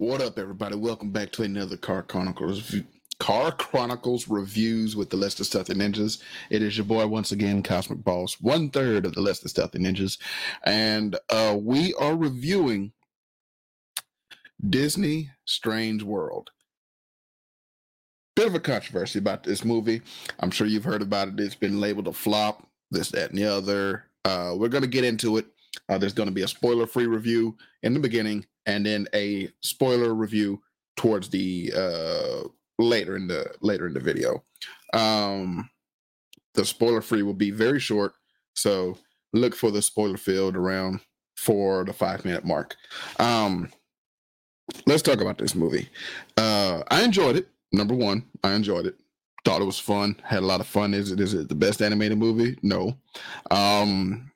What up, everybody? Welcome back to another Car Chronicles Car Chronicles reviews with the Less Stealthy Ninjas. It is your boy once again, Cosmic Boss, one third of the Less Stealthy Ninjas, and uh, we are reviewing Disney Strange World. Bit of a controversy about this movie. I'm sure you've heard about it. It's been labeled a flop. This, that, and the other. Uh, we're going to get into it. Uh, there's going to be a spoiler-free review in the beginning, and then a spoiler review towards the uh later in the later in the video. Um the spoiler free will be very short so look for the spoiler field around four to five minute mark. Um let's talk about this movie. Uh i enjoyed it number one i enjoyed it. Thought it was fun had a lot of fun. Is it is it the best animated movie? No. Um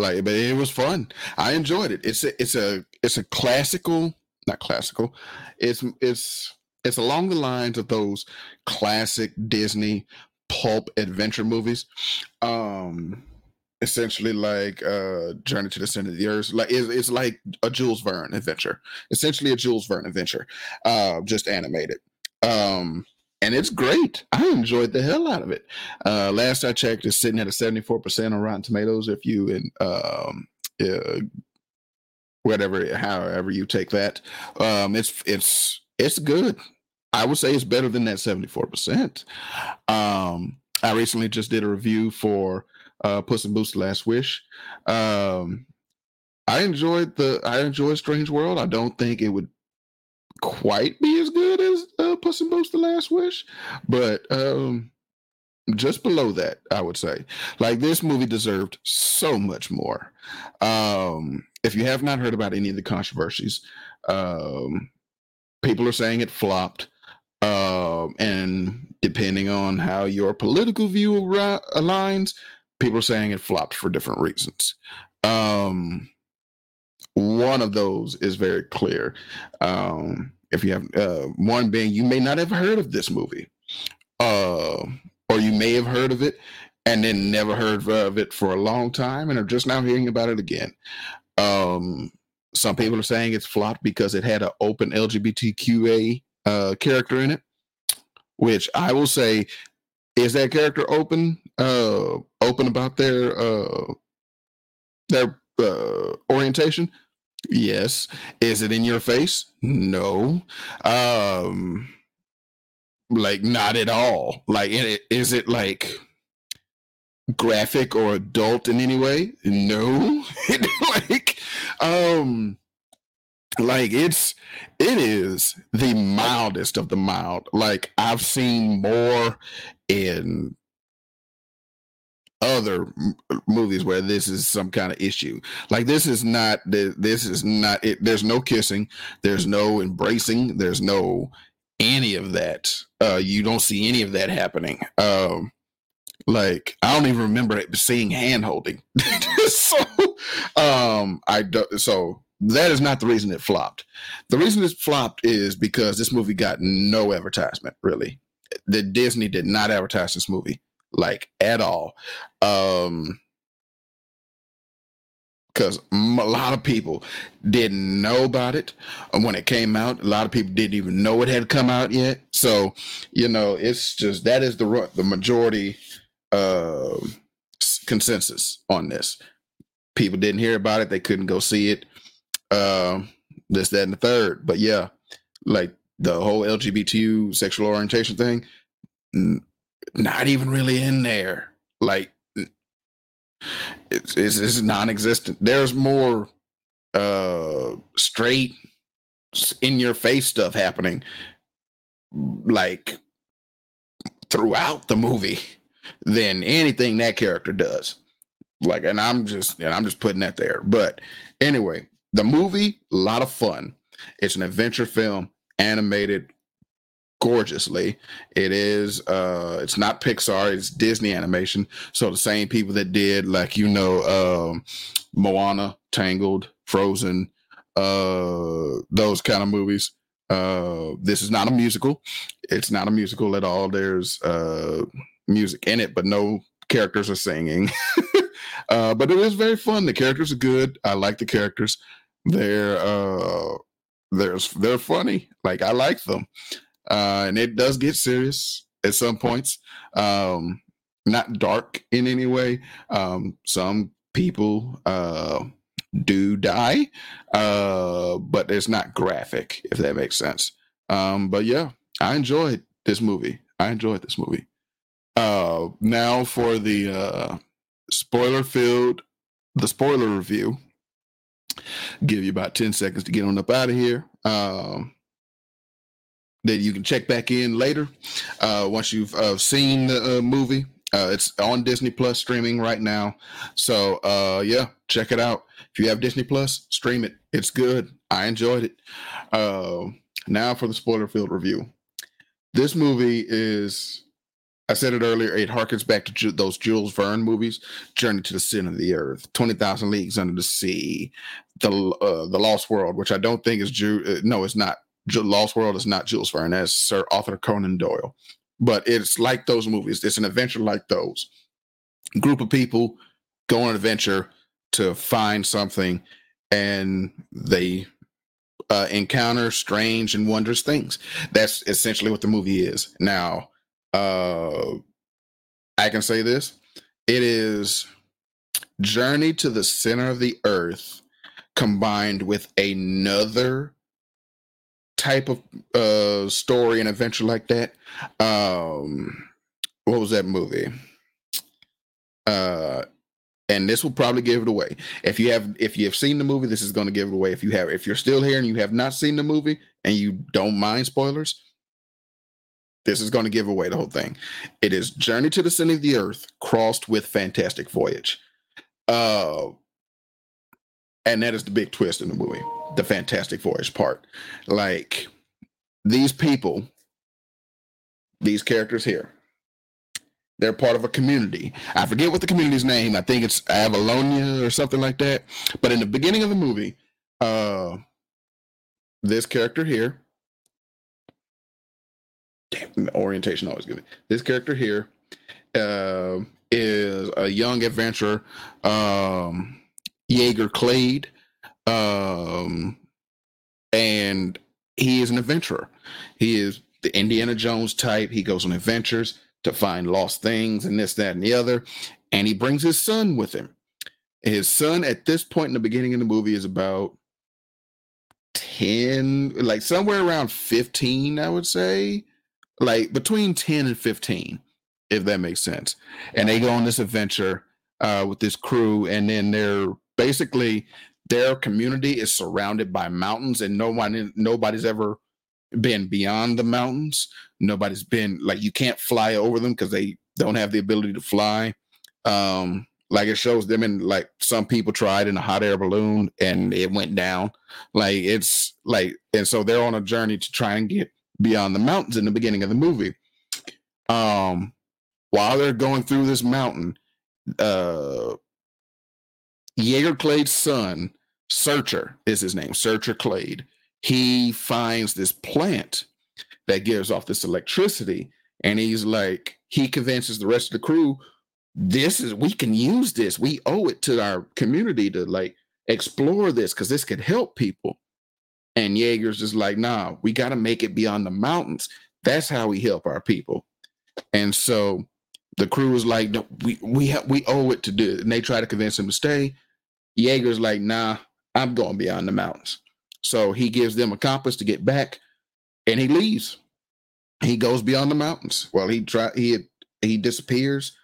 like but it was fun. I enjoyed it. It's a it's a it's a classical not classical it's it's it's along the lines of those classic disney pulp adventure movies. Um essentially like uh journey to the center of the earth. Like it's, it's like a jules verne adventure. Essentially a jules verne adventure uh just animated. Um and it's great. I enjoyed the hell out of it. Uh, last I checked, it's sitting at a 74% on Rotten Tomatoes. If you and um, uh, whatever, however you take that, um, it's it's it's good. I would say it's better than that 74%. Um, I recently just did a review for uh, Puss in Boots: Last Wish. Um, I enjoyed the I enjoyed Strange World. I don't think it would quite be as uh, in Boots: The Last Wish, but um, just below that, I would say. Like this movie deserved so much more. Um, if you have not heard about any of the controversies, um, people are saying it flopped. Um, and depending on how your political view aligns, people are saying it flopped for different reasons. Um, one of those is very clear. Um, if you have uh, one being, you may not have heard of this movie, uh, or you may have heard of it and then never heard of it for a long time and are just now hearing about it again. Um, some people are saying it's flopped because it had an open LGBTQA uh, character in it, which I will say is that character open, uh, open about their uh, their uh, orientation? Yes. Is it in your face? No. Um like not at all. Like is it like graphic or adult in any way? No. like um like it's it is the mildest of the mild. Like I've seen more in other m- movies where this is some kind of issue. Like this is not the this is not it. There's no kissing. There's no embracing. There's no any of that. Uh, you don't see any of that happening. Um, like I don't even remember seeing hand holding. so um, I do, so that is not the reason it flopped. The reason it flopped is because this movie got no advertisement. Really, the Disney did not advertise this movie like at all. Um, because a lot of people didn't know about it when it came out. A lot of people didn't even know it had come out yet. So, you know, it's just that is the the majority uh, consensus on this. People didn't hear about it; they couldn't go see it. Um, this, that, and the third. But yeah, like the whole LGBTQ sexual orientation thing, not even really in there. Like it's it's, it's non-existent. There's more uh straight in your face stuff happening like throughout the movie than anything that character does. Like and I'm just and I'm just putting that there. But anyway, the movie a lot of fun. It's an adventure film, animated, gorgeously. It is uh it's not Pixar, it's Disney animation. So the same people that did like you know um Moana, Tangled, Frozen, uh those kind of movies. Uh this is not a musical. It's not a musical at all. There's uh music in it, but no characters are singing. uh but it is very fun. The characters are good. I like the characters. They're uh there's they're funny. Like I like them, uh, and it does get serious at some points. Um, not dark in any way. Um, some people uh, do die, uh, but it's not graphic, if that makes sense. Um, but yeah, I enjoyed this movie. I enjoyed this movie. Uh, now for the uh, spoiler filled, the spoiler review. Give you about 10 seconds to get on up out of here. Um, that you can check back in later uh, once you've uh, seen the uh, movie. Uh, it's on Disney Plus streaming right now. So uh, yeah, check it out. If you have Disney Plus, stream it. It's good. I enjoyed it. Uh, now for the spoiler field review. This movie is, I said it earlier, it harkens back to ju- those Jules Verne movies, Journey to the Center of the Earth, 20,000 Leagues Under the Sea, The uh, the Lost World, which I don't think is, Ju- no, it's not. Lost World is not Jules Verne. That's Sir Arthur Conan Doyle. But it's like those movies. It's an adventure like those. Group of people go on an adventure to find something and they uh, encounter strange and wondrous things. That's essentially what the movie is. Now, uh, I can say this it is Journey to the Center of the Earth combined with another type of uh, story and adventure like that. Um, what was that movie? Uh, and this will probably give it away. If you have if you have seen the movie, this is going to give it away. If you have if you're still here and you have not seen the movie and you don't mind spoilers, this is going to give away the whole thing. It is Journey to the Center of the Earth crossed with Fantastic Voyage. Uh and that is the big twist in the movie, the Fantastic Voyage part. Like these people, these characters here, they're part of a community. I forget what the community's name. I think it's Avalonia or something like that. But in the beginning of the movie, uh, this character here, damn, orientation always good. This character here uh, is a young adventurer, um, Jaeger Clade, um, and he is an adventurer. He is the Indiana Jones type. He goes on adventures to find lost things and this, that, and the other. And he brings his son with him. His son, at this point in the beginning of the movie, is about 10, like somewhere around 15, I would say. Like between 10 and 15, if that makes sense. And they go on this adventure uh, with this crew, and then they're basically their community is surrounded by mountains, and no one, nobody's ever been beyond the mountains. Nobody's been like you can't fly over them because they don't have the ability to fly. Um, like it shows them in like some people tried in a hot air balloon and it went down. Like it's like and so they're on a journey to try and get beyond the mountains in the beginning of the movie. Um, while they're going through this mountain, uh, Jaeger Clade's son, Searcher is his name, Searcher Clade. He finds this plant that gives off this electricity, and he's like, he convinces the rest of the crew, this is we can use this. We owe it to our community to like explore this because this could help people. And Jaeger's just like, nah, we got to make it beyond the mountains. That's how we help our people. And so the crew is like, we we ha- we owe it to do. It. And they try to convince him to stay. Jaeger's like, nah, I'm going beyond the mountains. So he gives them a compass to get back, and he leaves. He goes beyond the mountains. Well, he try he he disappears.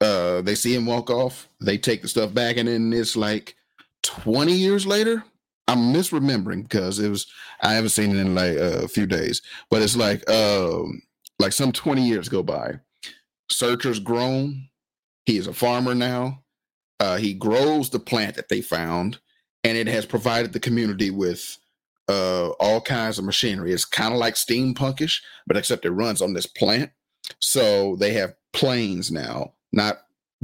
Uh, they see him walk off. They take the stuff back, and then it's like twenty years later. I'm misremembering because it was I haven't seen it in like uh, a few days, but it's like um like some 20 years go by. Searcher's grown. He is a farmer now. Uh, he grows the plant that they found, and it has provided the community with uh, all kinds of machinery. It's kind of like steampunkish, but except it runs on this plant. So they have planes now, not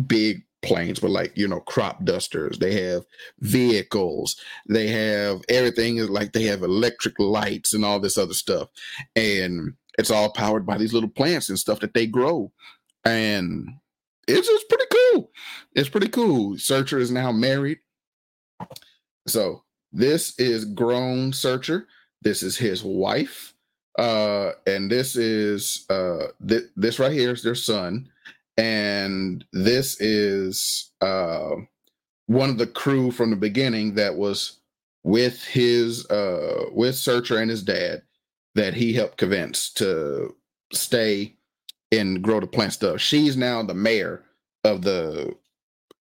big planes, but like you know, crop dusters. They have vehicles. They have everything like they have electric lights and all this other stuff, and it's all powered by these little plants and stuff that they grow, and it's just pretty cool. It's pretty cool. Searcher is now married. So this is grown Searcher. This is his wife. Uh, and this is uh, th- this right here is their son, and this is uh, one of the crew from the beginning that was with his uh, with Searcher and his dad that he helped convince to stay and grow the plant stuff. She's now the mayor of the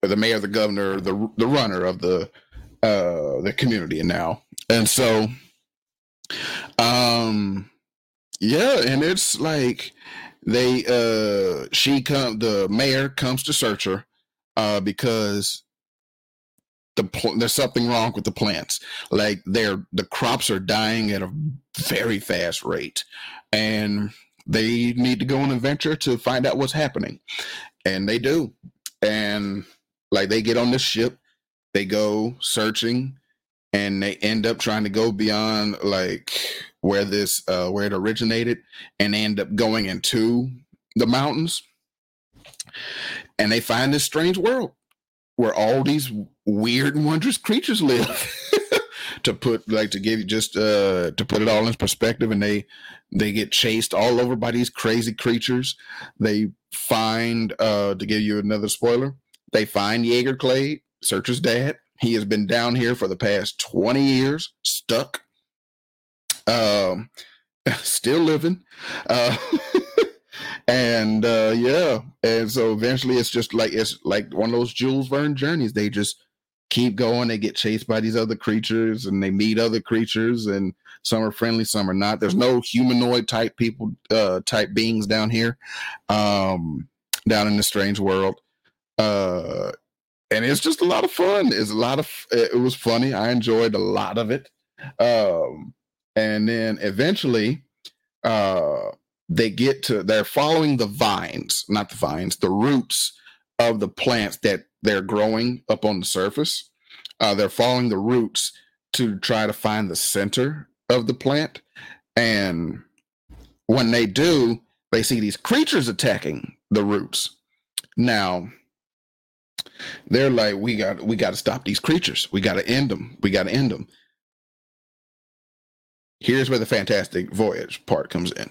the mayor, the governor, the the runner of the uh the community now. And so um yeah, and it's like they uh she come the mayor comes to Searcher uh because the pl- there's something wrong with the plants like they're the crops are dying at a very fast rate and they need to go on a venture to find out what's happening. And they do. And like they get on this ship they go searching and they end up trying to go beyond like where this uh where it originated and end up going into the mountains. And they find this strange world where all these weird and wondrous creatures live to put like to give you just uh to put it all in perspective and they they get chased all over by these crazy creatures they find uh to give you another spoiler they find Jaeger Clade, Searcher's dad. He has been down here for the past 20 years, stuck. Um, still living. Uh, and uh, yeah, and so eventually it's just like it's like one of those Jules Verne journeys. They just keep going. They get chased by these other creatures, and they meet other creatures, and some are friendly, some are not. There's no humanoid type people, uh, type beings down here, um, down in the strange world. Uh, and it's just a lot of fun. It's a lot of it was funny. I enjoyed a lot of it. Um, and then eventually, uh, they get to they're following the vines, not the vines, the roots of the plants that they're growing up on the surface. Uh, they're following the roots to try to find the center of the plant, and when they do, they see these creatures attacking the roots. Now, they're like, we got we got to stop these creatures. We got to end them. We got to end them. Here's where the fantastic voyage part comes in.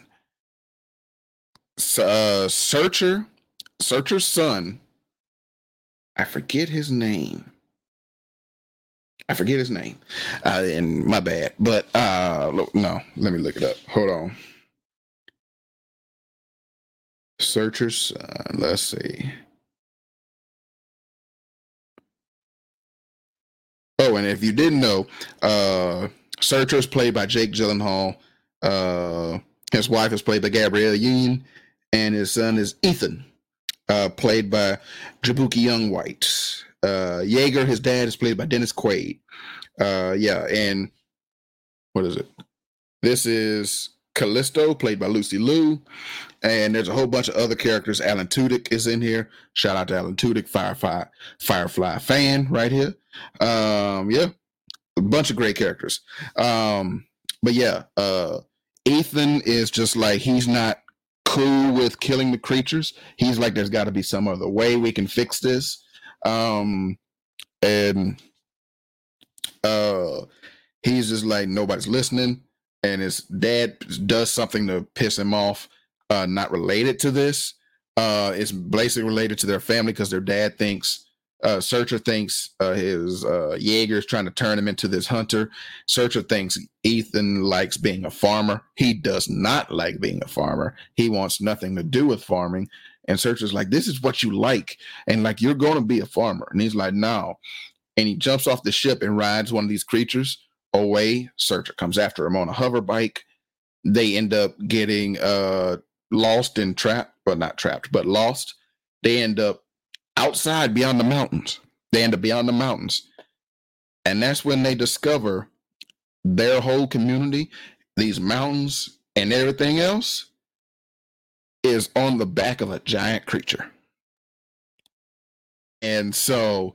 Uh, Searcher, Searcher's son. I forget his name. I forget his name. Uh, and my bad. But uh, look, no, let me look it up. Hold on. Searcher's son. Let's see. Oh, and if you didn't know, uh, Searcher is played by Jake Gyllenhaal. Uh, his wife is played by Gabrielle Union, and his son is Ethan, uh, played by Jaboukie Young-White. Uh, Jaeger, his dad, is played by Dennis Quaid. Uh, yeah, and what is it? This is Callisto, played by Lucy Liu. And there's a whole bunch of other characters. Alan Tudyk is in here. Shout out to Alan Tudyk, Firefly, Firefly fan right here. Um, yeah, a bunch of great characters. Um, but yeah, uh, Ethan is just like he's not cool with killing the creatures. He's like, there's got to be some other way we can fix this. Um, and uh, he's just like nobody's listening, and his dad does something to piss him off. Uh, not related to this. Uh, it's basically related to their family because their dad thinks uh, Searcher thinks uh, his uh, Jaeger is trying to turn him into this hunter. Searcher thinks Ethan likes being a farmer. He does not like being a farmer. He wants nothing to do with farming. And Searcher's like, this is what you like. And like, you're going to be a farmer. And he's like, no. And he jumps off the ship and rides one of these creatures away. Searcher comes after him on a hover bike. They end up getting uh, lost and trapped, but not trapped, but lost. They end up outside beyond the mountains. They end up beyond the mountains. And that's when they discover their whole community, these mountains and everything else is on the back of a giant creature. And so,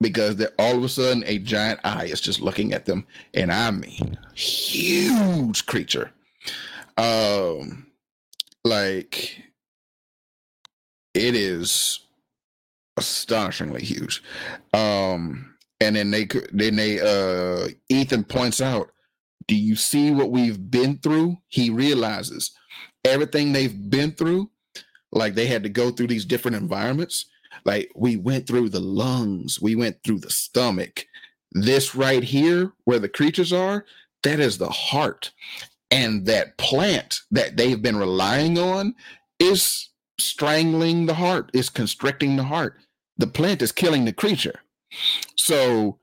because they're all of a sudden a giant eye is just looking at them, and I mean, huge creature. Um, like it is astonishingly huge. Um, and then they then they uh Ethan points out, do you see what we've been through? He realizes everything they've been through, like they had to go through these different environments. Like we went through the lungs, we went through the stomach. This right here, where the creatures are, that is the heart. And that plant that they've been relying on is strangling the heart, is constricting the heart. The plant is killing the creature. So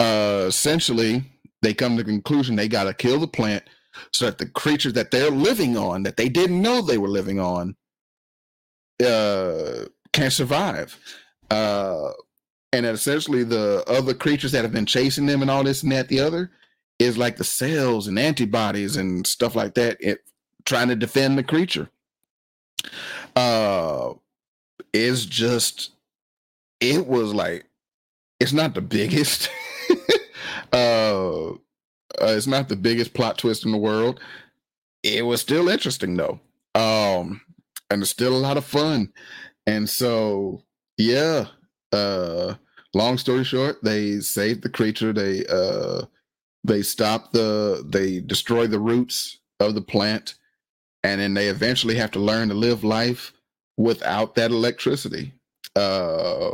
uh, essentially, they come to the conclusion they got to kill the plant so that the creatures that they're living on, that they didn't know they were living on, uh, can't survive. Uh, and essentially, the other creatures that have been chasing them and all this and that, the other, is like the cells and antibodies and stuff like that, it, trying to defend the creature. Uh, it's just, it was like, it's not the biggest. uh, uh, it's not the biggest plot twist in the world. It was still interesting though, um, and it's still a lot of fun. And so, yeah. Uh, long story short, they saved the creature. They uh, they stop the they destroy the roots of the plant, and then they eventually have to learn to live life without that electricity. Uh,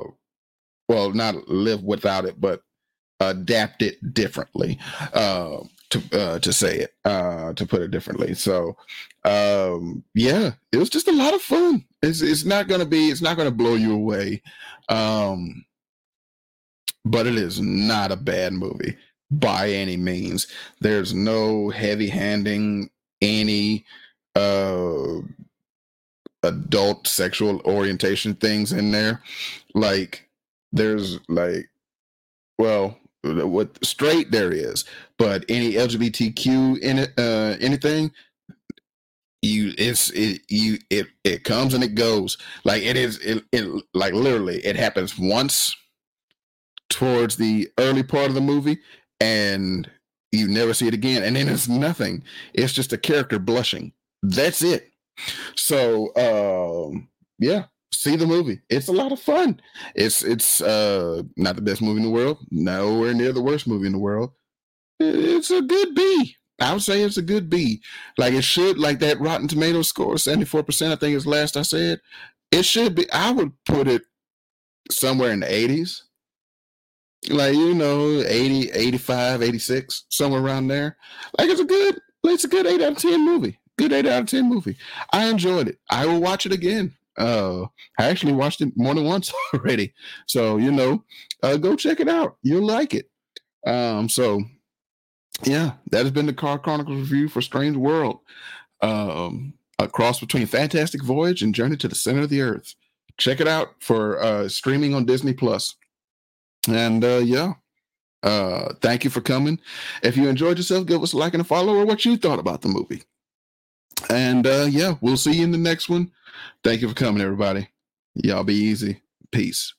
well, not live without it, but adapt it differently. Uh, to uh, to say it, uh, to put it differently. So, um, yeah, it was just a lot of fun. It's it's not gonna be it's not gonna blow you away, um, but it is not a bad movie by any means. There's no heavy handing any uh adult sexual orientation things in there. Like there's like well what straight there is, but any LGBTQ in it, uh, anything, you it's it you it it comes and it goes. Like it is it, it like literally it happens once towards the early part of the movie, and you never see it again, and then it's nothing. It's just a character blushing. That's it. So um yeah, see the movie. It's a lot of fun. It's it's uh not the best movie in the world, nowhere near the worst movie in the world. It's a good B. I would say it's a good B. Like it should, like that Rotten Tomato score, 74%, I think is last I said. It should be, I would put it somewhere in the 80s. Like, you know, 80, 85, 86, somewhere around there. Like it's a good, it's a good 8 out of 10 movie. Good 8 out of 10 movie. I enjoyed it. I will watch it again. Uh, I actually watched it more than once already. So, you know, uh, go check it out. You'll like it. Um, so yeah, that has been the Car Chronicles review for Strange World. Um, a cross between Fantastic Voyage and Journey to the Center of the Earth. Check it out for uh, streaming on Disney Plus. And uh, yeah, uh, thank you for coming. If you enjoyed yourself, give us a like and a follow or what you thought about the movie. And uh, yeah, we'll see you in the next one. Thank you for coming, everybody. Y'all be easy. Peace.